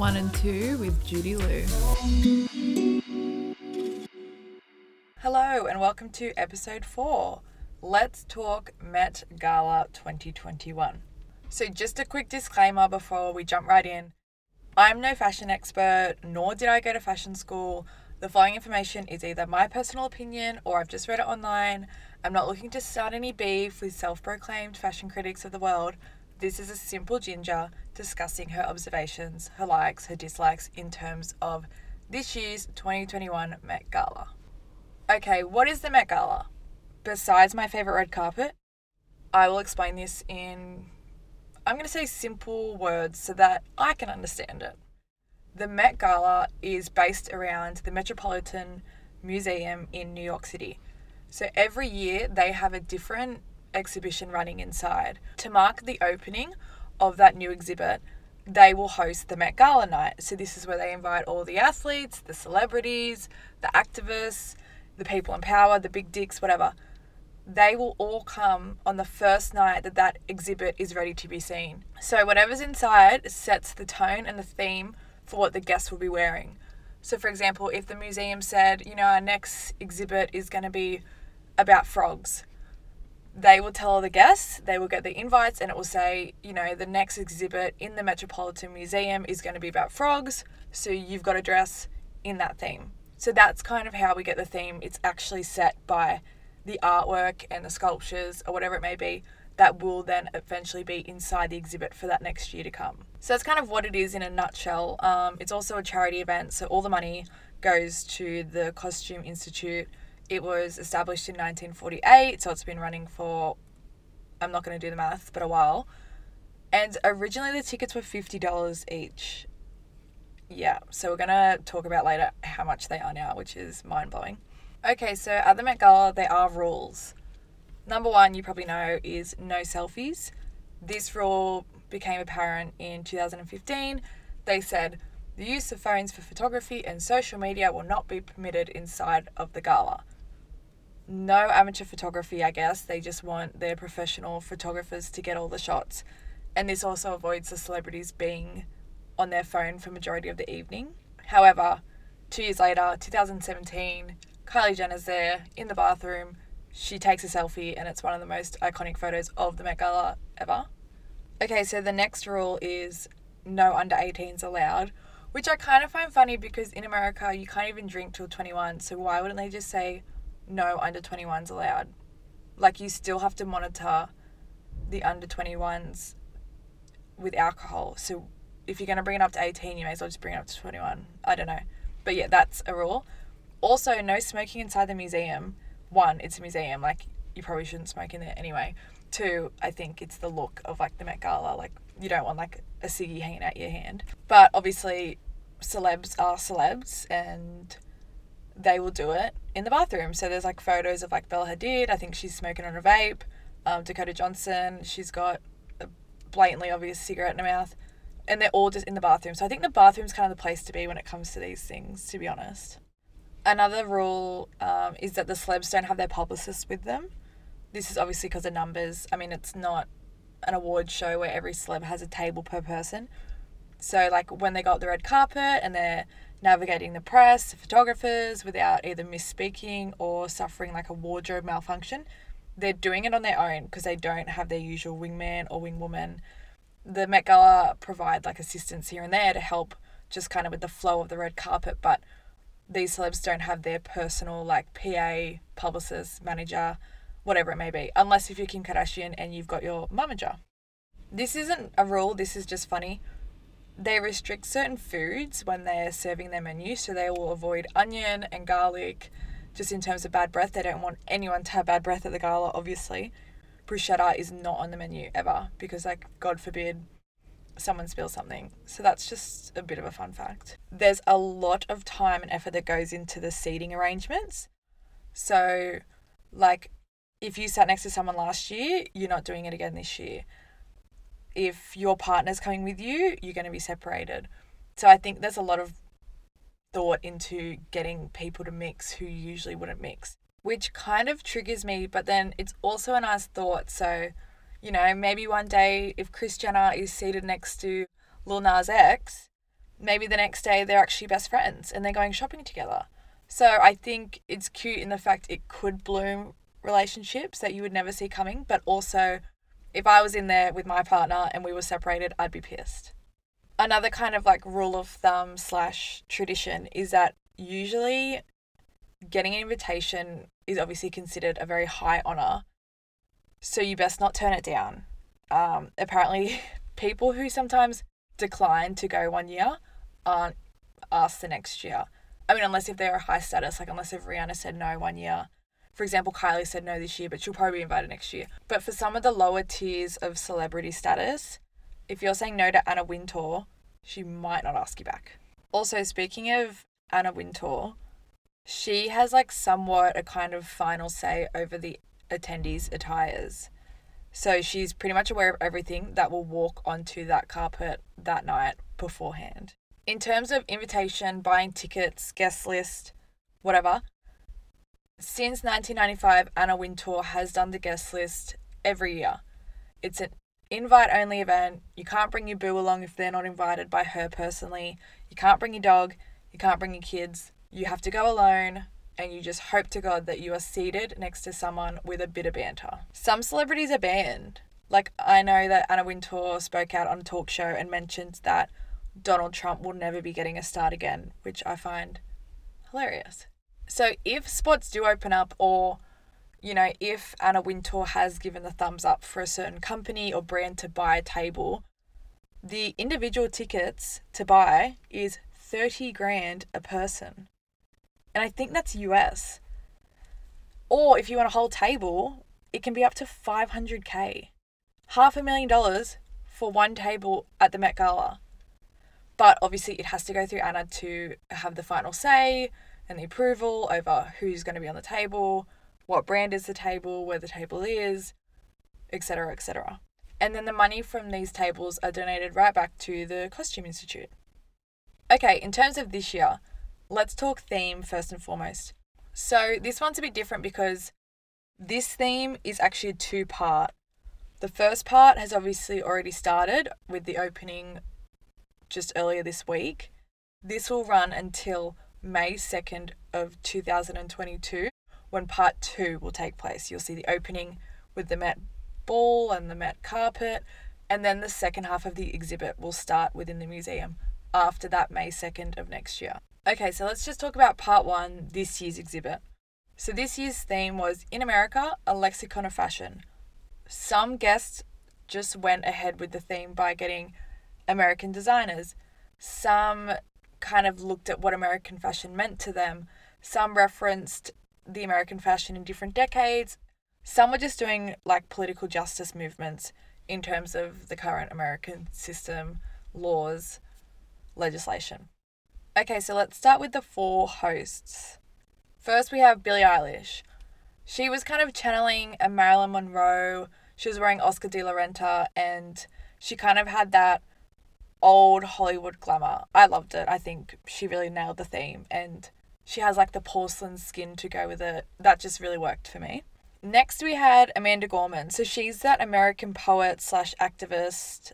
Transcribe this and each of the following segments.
One and Two with Judy Lou. Hello, and welcome to episode four. Let's talk Met Gala 2021. So, just a quick disclaimer before we jump right in. I'm no fashion expert, nor did I go to fashion school. The following information is either my personal opinion or I've just read it online. I'm not looking to start any beef with self proclaimed fashion critics of the world. This is a simple ginger discussing her observations, her likes, her dislikes in terms of this year's 2021 Met Gala. Okay, what is the Met Gala? Besides my favourite red carpet, I will explain this in, I'm going to say simple words so that I can understand it. The Met Gala is based around the Metropolitan Museum in New York City. So every year they have a different exhibition running inside. To mark the opening of that new exhibit, they will host the Met Gala night. So this is where they invite all the athletes, the celebrities, the activists, the people in power, the big dicks, whatever. They will all come on the first night that that exhibit is ready to be seen. So whatever's inside sets the tone and the theme for what the guests will be wearing. So, for example, if the museum said, you know, our next exhibit is going to be about frogs, they will tell the guests, they will get the invites, and it will say, you know, the next exhibit in the Metropolitan Museum is going to be about frogs, so you've got to dress in that theme. So that's kind of how we get the theme. It's actually set by the artwork and the sculptures or whatever it may be that will then eventually be inside the exhibit for that next year to come. So that's kind of what it is in a nutshell. Um, it's also a charity event, so all the money goes to the Costume Institute it was established in 1948, so it's been running for, I'm not going to do the math, but a while. And originally the tickets were $50 each. Yeah, so we're going to talk about later how much they are now, which is mind blowing. Okay, so at the Met Gala, there are rules. Number one, you probably know, is no selfies. This rule became apparent in 2015. They said the use of phones for photography and social media will not be permitted inside of the gala no amateur photography, I guess. They just want their professional photographers to get all the shots. And this also avoids the celebrities being on their phone for majority of the evening. However, two years later, 2017, Kylie Jenner's there in the bathroom. She takes a selfie, and it's one of the most iconic photos of the Met Gala ever. Okay, so the next rule is no under 18s allowed, which I kind of find funny because in America you can't even drink till 21. So why wouldn't they just say no under 21s allowed. Like you still have to monitor the under 21s with alcohol. So if you're going to bring it up to 18, you may as well just bring it up to 21. I don't know. But yeah, that's a rule. Also, no smoking inside the museum. One, it's a museum. Like, you probably shouldn't smoke in there anyway. Two, I think it's the look of like the Met Gala. Like, you don't want like a ciggy hanging out your hand. But obviously, celebs are celebs and they will do it in the bathroom. So there's like photos of like Bella Hadid. I think she's smoking on a vape. Um, Dakota Johnson, she's got a blatantly obvious cigarette in her mouth. And they're all just in the bathroom. So I think the bathroom's kind of the place to be when it comes to these things, to be honest. Another rule um, is that the celebs don't have their publicists with them. This is obviously because of numbers. I mean, it's not an award show where every celeb has a table per person. So, like, when they got the red carpet and they're navigating the press, photographers without either misspeaking or suffering like a wardrobe malfunction. They're doing it on their own because they don't have their usual wingman or wingwoman. The Met Gala provide like assistance here and there to help just kind of with the flow of the red carpet, but these celebs don't have their personal like PA, publicist, manager, whatever it may be, unless if you're Kim Kardashian and you've got your manager. This isn't a rule, this is just funny they restrict certain foods when they're serving their menu, so they will avoid onion and garlic. Just in terms of bad breath, they don't want anyone to have bad breath at the gala, obviously. Bruschetta is not on the menu ever because, like, God forbid someone spills something. So that's just a bit of a fun fact. There's a lot of time and effort that goes into the seating arrangements. So, like, if you sat next to someone last year, you're not doing it again this year if your partner's coming with you, you're going to be separated. So I think there's a lot of thought into getting people to mix who usually wouldn't mix, which kind of triggers me, but then it's also a nice thought. So, you know, maybe one day if Kris Jenner is seated next to Lil Nas X, maybe the next day they're actually best friends and they're going shopping together. So I think it's cute in the fact it could bloom relationships that you would never see coming, but also if I was in there with my partner and we were separated, I'd be pissed. Another kind of like rule of thumb slash tradition is that usually getting an invitation is obviously considered a very high honor. So you best not turn it down. Um, apparently, people who sometimes decline to go one year aren't asked the next year. I mean, unless if they're a high status, like unless if Rihanna said no one year. For example, Kylie said no this year, but she'll probably be invited next year. But for some of the lower tiers of celebrity status, if you're saying no to Anna Wintour, she might not ask you back. Also, speaking of Anna Wintour, she has like somewhat a kind of final say over the attendees' attires. So she's pretty much aware of everything that will walk onto that carpet that night beforehand. In terms of invitation, buying tickets, guest list, whatever, since 1995, Anna Wintour has done the guest list every year. It's an invite only event. You can't bring your boo along if they're not invited by her personally. You can't bring your dog. You can't bring your kids. You have to go alone and you just hope to God that you are seated next to someone with a bit of banter. Some celebrities are banned. Like, I know that Anna Wintour spoke out on a talk show and mentioned that Donald Trump will never be getting a start again, which I find hilarious. So, if spots do open up, or you know, if Anna Wintour has given the thumbs up for a certain company or brand to buy a table, the individual tickets to buy is 30 grand a person. And I think that's US. Or if you want a whole table, it can be up to 500k. Half a million dollars for one table at the Met Gala. But obviously, it has to go through Anna to have the final say and the approval over who's going to be on the table, what brand is the table, where the table is, etc., etc. And then the money from these tables are donated right back to the Costume Institute. Okay, in terms of this year, let's talk theme first and foremost. So, this one's a bit different because this theme is actually two part. The first part has obviously already started with the opening just earlier this week. This will run until May 2nd of 2022 when part 2 will take place. You'll see the opening with the Met ball and the Met carpet and then the second half of the exhibit will start within the museum after that May 2nd of next year. Okay, so let's just talk about part one, this year's exhibit. So, this year's theme was In America, a lexicon of fashion. Some guests just went ahead with the theme by getting American designers. Some kind of looked at what American fashion meant to them. Some referenced the American fashion in different decades. Some were just doing like political justice movements in terms of the current American system, laws, legislation. Okay, so let's start with the four hosts. First, we have Billie Eilish. She was kind of channeling a Marilyn Monroe. She was wearing Oscar de la Renta, and she kind of had that old Hollywood glamour. I loved it. I think she really nailed the theme, and she has like the porcelain skin to go with it. That just really worked for me. Next, we had Amanda Gorman. So she's that American poet slash activist.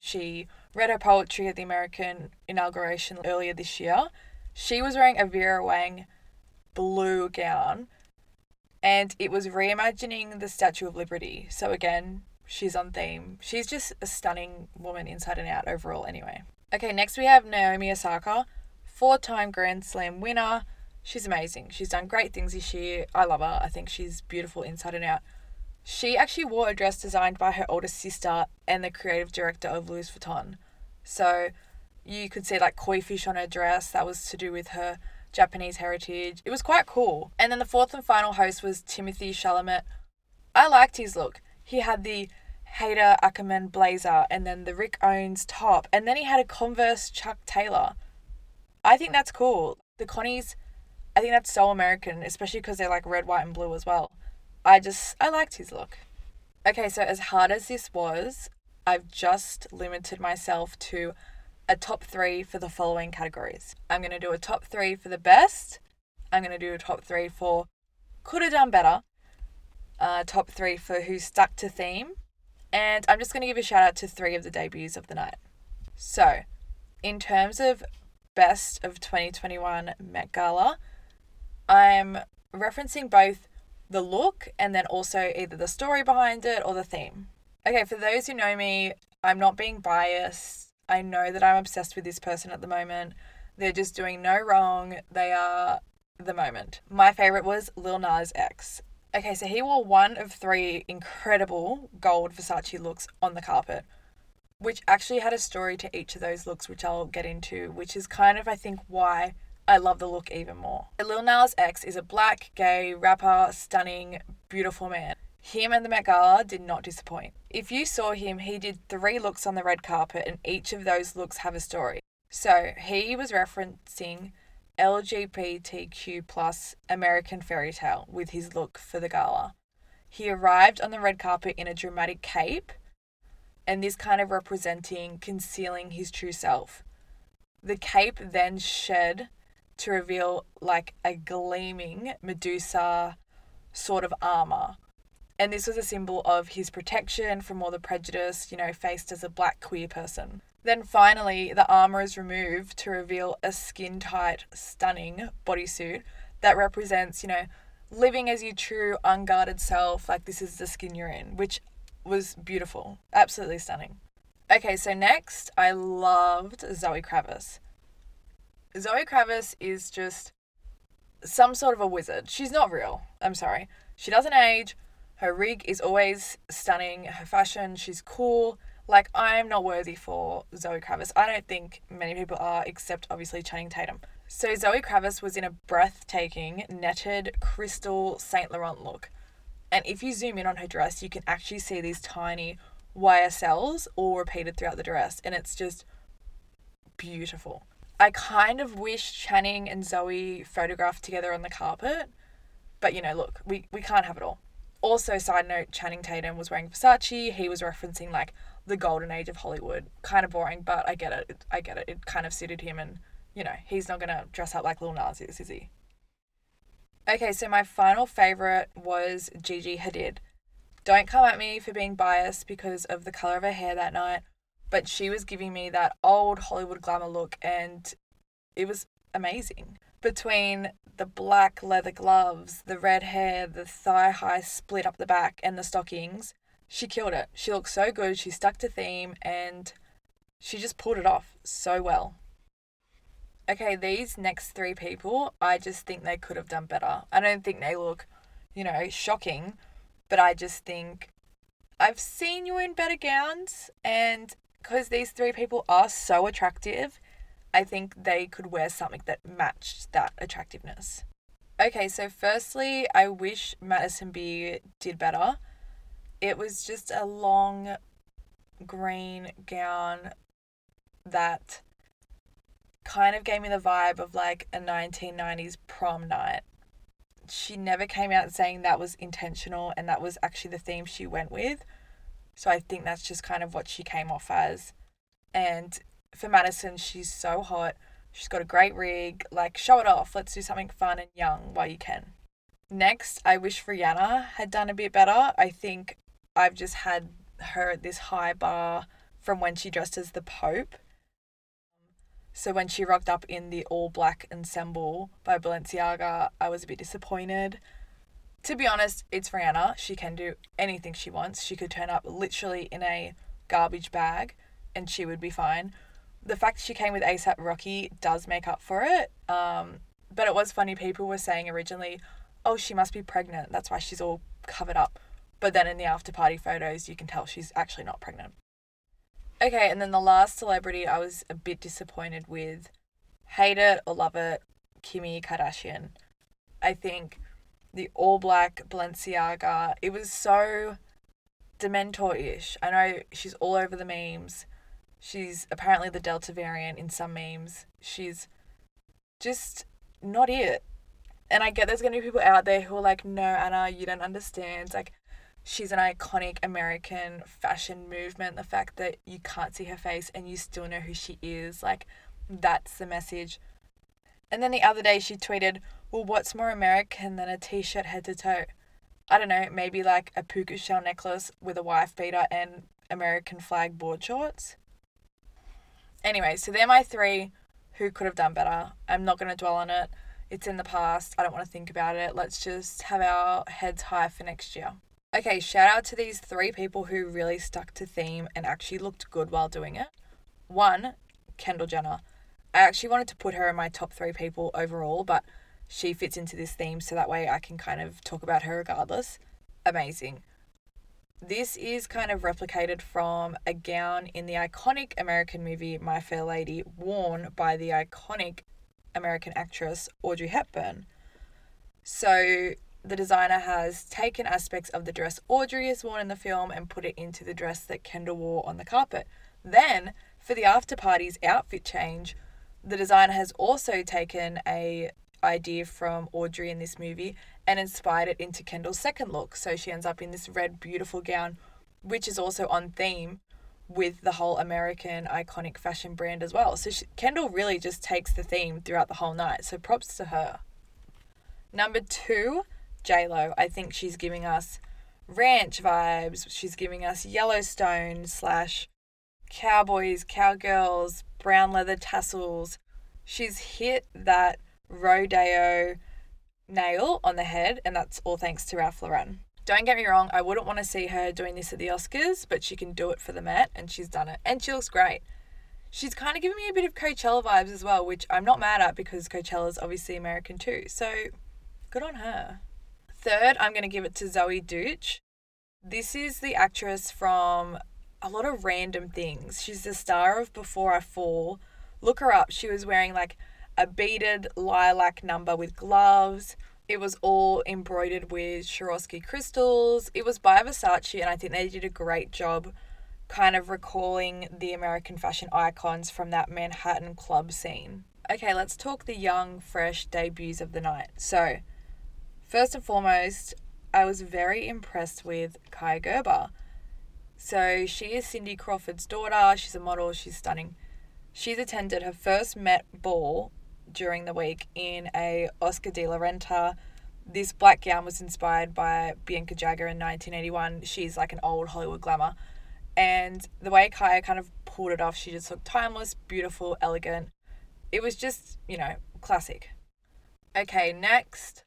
She read her poetry at the American inauguration earlier this year. She was wearing a Vera Wang blue gown and it was reimagining the Statue of Liberty. So again, she's on theme. She's just a stunning woman inside and out overall anyway. Okay, next we have Naomi Osaka, four-time Grand Slam winner. She's amazing. She's done great things this year. I love her. I think she's beautiful inside and out. She actually wore a dress designed by her older sister and the creative director of Louis Vuitton. So you could see like koi fish on her dress. That was to do with her Japanese heritage. It was quite cool. And then the fourth and final host was Timothée Chalamet. I liked his look. He had the Haider Ackermann blazer and then the Rick Owens top. And then he had a Converse Chuck Taylor. I think that's cool. The Connies, I think that's so American, especially because they're like red, white, and blue as well. I just, I liked his look. Okay, so as hard as this was, I've just limited myself to a top three for the following categories. I'm going to do a top three for the best. I'm going to do a top three for could have done better. Uh, top three for who stuck to theme. And I'm just going to give a shout out to three of the debuts of the night. So, in terms of best of 2021 Met Gala, I'm referencing both the look and then also either the story behind it or the theme. Okay, for those who know me, I'm not being biased. I know that I'm obsessed with this person at the moment. They're just doing no wrong. They are the moment. My favorite was Lil Nas X. Okay, so he wore one of three incredible gold Versace looks on the carpet, which actually had a story to each of those looks, which I'll get into, which is kind of, I think, why I love the look even more. Lil Nas X is a black, gay, rapper, stunning, beautiful man. Him and the Met Gala did not disappoint. If you saw him, he did three looks on the red carpet, and each of those looks have a story. So he was referencing LGBTQ plus American fairy tale with his look for the gala. He arrived on the red carpet in a dramatic cape, and this kind of representing concealing his true self. The cape then shed to reveal like a gleaming Medusa sort of armor. And this was a symbol of his protection from all the prejudice, you know, faced as a black queer person. Then finally, the armor is removed to reveal a skin tight, stunning bodysuit that represents, you know, living as your true, unguarded self. Like, this is the skin you're in, which was beautiful. Absolutely stunning. Okay, so next, I loved Zoe Kravitz. Zoe Kravitz is just some sort of a wizard. She's not real. I'm sorry. She doesn't age. Her rig is always stunning. Her fashion, she's cool. Like, I'm not worthy for Zoe Kravitz. I don't think many people are, except obviously Channing Tatum. So, Zoe Kravitz was in a breathtaking, netted, crystal Saint Laurent look. And if you zoom in on her dress, you can actually see these tiny wire cells all repeated throughout the dress. And it's just beautiful. I kind of wish Channing and Zoe photographed together on the carpet. But, you know, look, we, we can't have it all. Also, side note, Channing Tatum was wearing Versace. He was referencing, like, the golden age of Hollywood. Kind of boring, but I get it. I get it. It kind of suited him, and you know, he's not gonna dress up like Lil Nas is, is he? Okay, so my final favorite was Gigi Hadid. Don't come at me for being biased because of the color of her hair that night, but she was giving me that old Hollywood glamour look, and it was amazing. Between the black leather gloves, the red hair, the thigh high split up the back, and the stockings, she killed it. She looked so good. She stuck to theme and she just pulled it off so well. Okay, these next three people, I just think they could have done better. I don't think they look, you know, shocking, but I just think I've seen you in better gowns, and because these three people are so attractive, I think they could wear something that matched that attractiveness. Okay, so firstly, I wish Madison Beer did better it was just a long green gown that kind of gave me the vibe of like a 1990s prom night. She never came out saying that was intentional and that was actually the theme she went with. So I think that's just kind of what she came off as. And for Madison, she's so hot. She's got a great rig. Like, show it off. Let's do something fun and young while you can. Next, I wish Rihanna had done a bit better. I think I've just had her at this high bar from when she dressed as the Pope. So when she rocked up in the all black ensemble by Balenciaga, I was a bit disappointed. To be honest, it's Rihanna. She can do anything she wants. She could turn up literally in a garbage bag and she would be fine. The fact she came with ASAP Rocky does make up for it. Um, but it was funny. People were saying originally, oh, she must be pregnant. That's why she's all covered up. But then in the after party photos, you can tell she's actually not pregnant. Okay, and then the last celebrity I was a bit disappointed with, hate it or love it, Kimmy Kardashian. I think the all black Balenciaga, it was so Dementor ish. I know she's all over the memes. She's apparently the Delta variant in some memes. She's just not it. And I get there's going to be people out there who are like, no, Anna, you don't understand. Like, she's an iconic American fashion movement. The fact that you can't see her face and you still know who she is, like, that's the message. And then the other day she tweeted, Well, what's more American than a t shirt head to toe? I don't know, maybe like a puka shell necklace with a wife beater and American flag board shorts. Anyway, so they're my three who could have done better. I'm not going to dwell on it. It's in the past. I don't want to think about it. Let's just have our heads high for next year. Okay, shout out to these three people who really stuck to theme and actually looked good while doing it. One, Kendall Jenner. I actually wanted to put her in my top three people overall, but she fits into this theme so that way I can kind of talk about her regardless. Amazing. This is kind of replicated from a gown in the iconic American movie My Fair Lady, worn by the iconic American actress Audrey Hepburn. So the designer has taken aspects of the dress Audrey has worn in the film and put it into the dress that Kendall wore on the carpet. Then, for the after party's outfit change, the designer has also taken a idea from Audrey in this movie and inspired it into Kendall's second look. So she ends up in this red, beautiful gown, which is also on theme with the whole American iconic fashion brand as well. So she, Kendall really just takes the theme throughout the whole night. So props to her. Number two, J Lo. I think she's giving us ranch vibes. She's giving us Yellowstone slash cowboys, cowgirls, brown leather tassels. She's hit that rodeo nail on the head, and that's all thanks to Ralph Lauren. Don't get me wrong, I wouldn't want to see her doing this at the Oscars, but she can do it for the Met, and she's done it. And she looks great. She's kind of giving me a bit of Coachella vibes as well, which I'm not mad at because Coachella is obviously American too. So good on her. Third, I'm going to give it to Zoey Deutch. This is the actress from a lot of random things. She's the star of Before I Fall. Look her up. She was wearing like a beaded lilac number with gloves. It was all embroidered with Swarovski crystals. It was by Versace, and I think they did a great job kind of recalling the American fashion icons from that Manhattan club scene. Okay, let's talk the young, fresh debuts of the night. So, first and foremost, I was very impressed with Kaia Gerber. So, she is Cindy Crawford's daughter. She's a model, she's stunning. She's attended her first Met Ball during the week in a Oscar de la Renta. This black gown was inspired by Bianca Jagger in 1981. She's like an old Hollywood glamour. And the way Kaia kind of pulled it off, she just looked timeless, beautiful, elegant. It was just, you know, classic. Okay, next,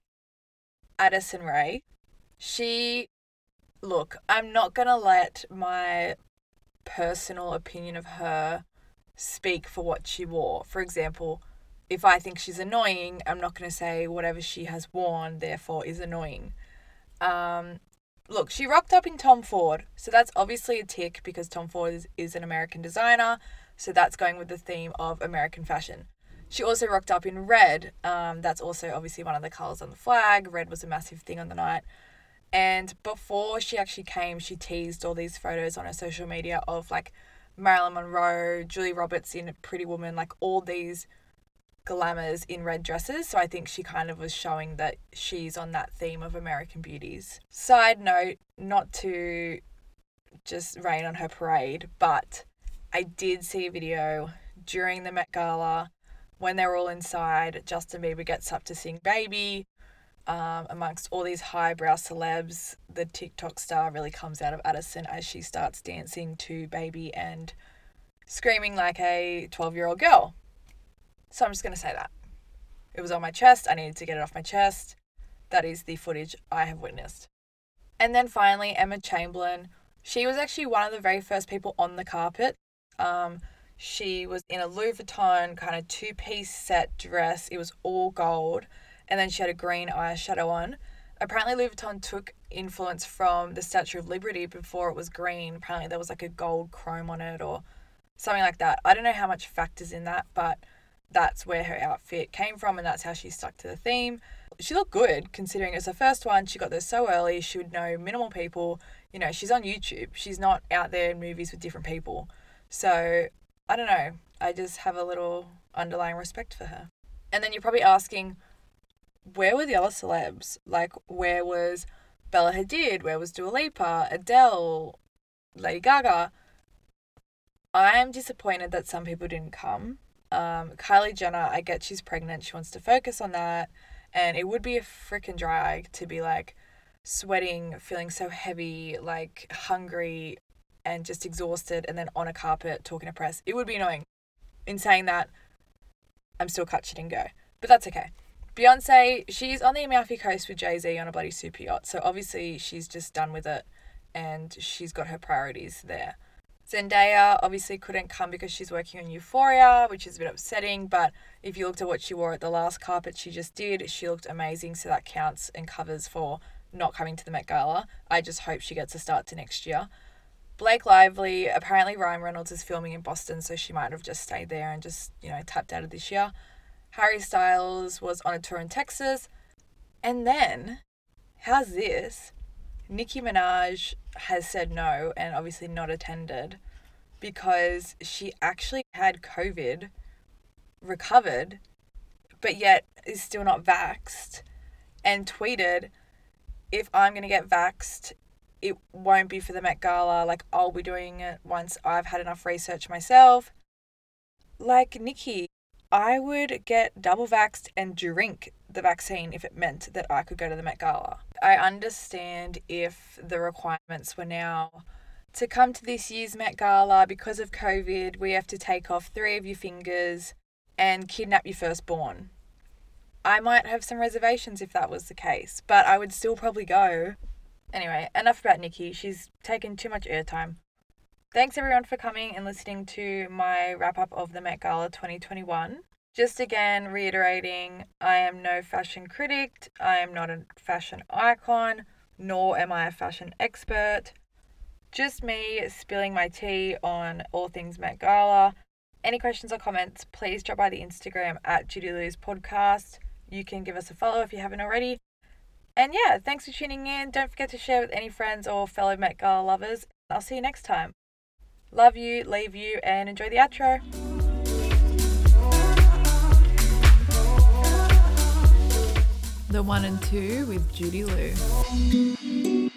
Addison Rae. She, look, I'm not going to let my personal opinion of her speak for what she wore. For example, if I think she's annoying, I'm not going to say whatever she has worn, therefore, is annoying. Um, look, she rocked up in Tom Ford, so that's obviously a tick because Tom Ford is, is an American designer, so that's going with the theme of American fashion. She also rocked up in red. Um, that's also obviously one of the colors on the flag. Red was a massive thing on the night. And before she actually came, she teased all these photos on her social media of like Marilyn Monroe, Julie Roberts in Pretty Woman, like all these glamours in red dresses. So I think she kind of was showing that she's on that theme of American beauties. Side note, not to just rain on her parade, but I did see a video during the Met Gala when they're all inside. Justin Bieber gets up to sing Baby. Um, amongst all these highbrow celebs, the TikTok star really comes out of Addison as she starts dancing to Baby and screaming like a 12 year old girl. So I'm just going to say that. It was on my chest. I needed to get it off my chest. That is the footage I have witnessed. And then finally, Emma Chamberlain. She was actually one of the very first people on the carpet. Um, she was in a Louis Vuitton kind of two piece set dress. It was all gold. And then she had a green eyeshadow on. Apparently, Louis Vuitton took influence from the Statue of Liberty before it was green. Apparently, there was like a gold chrome on it or something like that. I don't know how much factors in that, but that's where her outfit came from and that's how she stuck to the theme. She looked good considering it's her first one. She got there so early. She would know minimal people. You know, she's on YouTube. She's not out there in movies with different people. So I don't know. I just have a little underlying respect for her. And then you're probably asking, where were the other celebs? Like, where was Bella Hadid? Where was Dua Lipa? Adele? Lady Gaga? I'm disappointed that some people didn't come. Um, Kylie Jenner, I get she's pregnant. She wants to focus on that. And it would be a freaking drag to be like sweating, feeling so heavy, like hungry, and just exhausted, and then on a carpet talking to press. It would be annoying. in saying that, I'm still cut shit and go. But that's okay. Beyonce, she's on the Amalfi Coast with Jay Z on a bloody super yacht. So obviously she's just done with it and she's got her priorities there. Zendaya obviously couldn't come because she's working on Euphoria, which is a bit upsetting. But if you looked at what she wore at the last carpet she just did, she looked amazing. So that counts and covers for not coming to the Met Gala. I just hope she gets a start to next year. Blake Lively, apparently Ryan Reynolds is filming in Boston, so she might have just stayed there and just, you know, tapped out of this year. Harry Styles was on a tour in Texas. And then, how's this? Nicki Minaj has said no and obviously not attended because she actually had COVID, recovered, but yet is still not vaxxed, and tweeted, if I'm going to get vaxxed, it won't be for the Met Gala. Like, I'll be doing it once I've had enough research myself. Like, Nicki, I would get double vaxxed and drink the vaccine if it meant that I could go to the Met Gala. I understand if the requirements were now to come to this year's Met Gala because of COVID, we have to take off three of your fingers and kidnap your firstborn. I might have some reservations if that was the case, but I would still probably go. Anyway, enough about Nicki. She's taken too much airtime. Thanks everyone for coming and listening to my wrap up of the Met Gala 2021. Just again reiterating, I am no fashion critic, I am not a fashion icon, nor am I a fashion expert. Just me spilling my tea on all things Met Gala. Any questions or comments, please drop by the Instagram at Judy Lou's podcast. You can give us a follow if you haven't already. And yeah, thanks for tuning in. Don't forget to share with any friends or fellow Met Gala lovers. I'll see you next time. Love you, leave you, and enjoy the outro. The one and two with Judy Lou.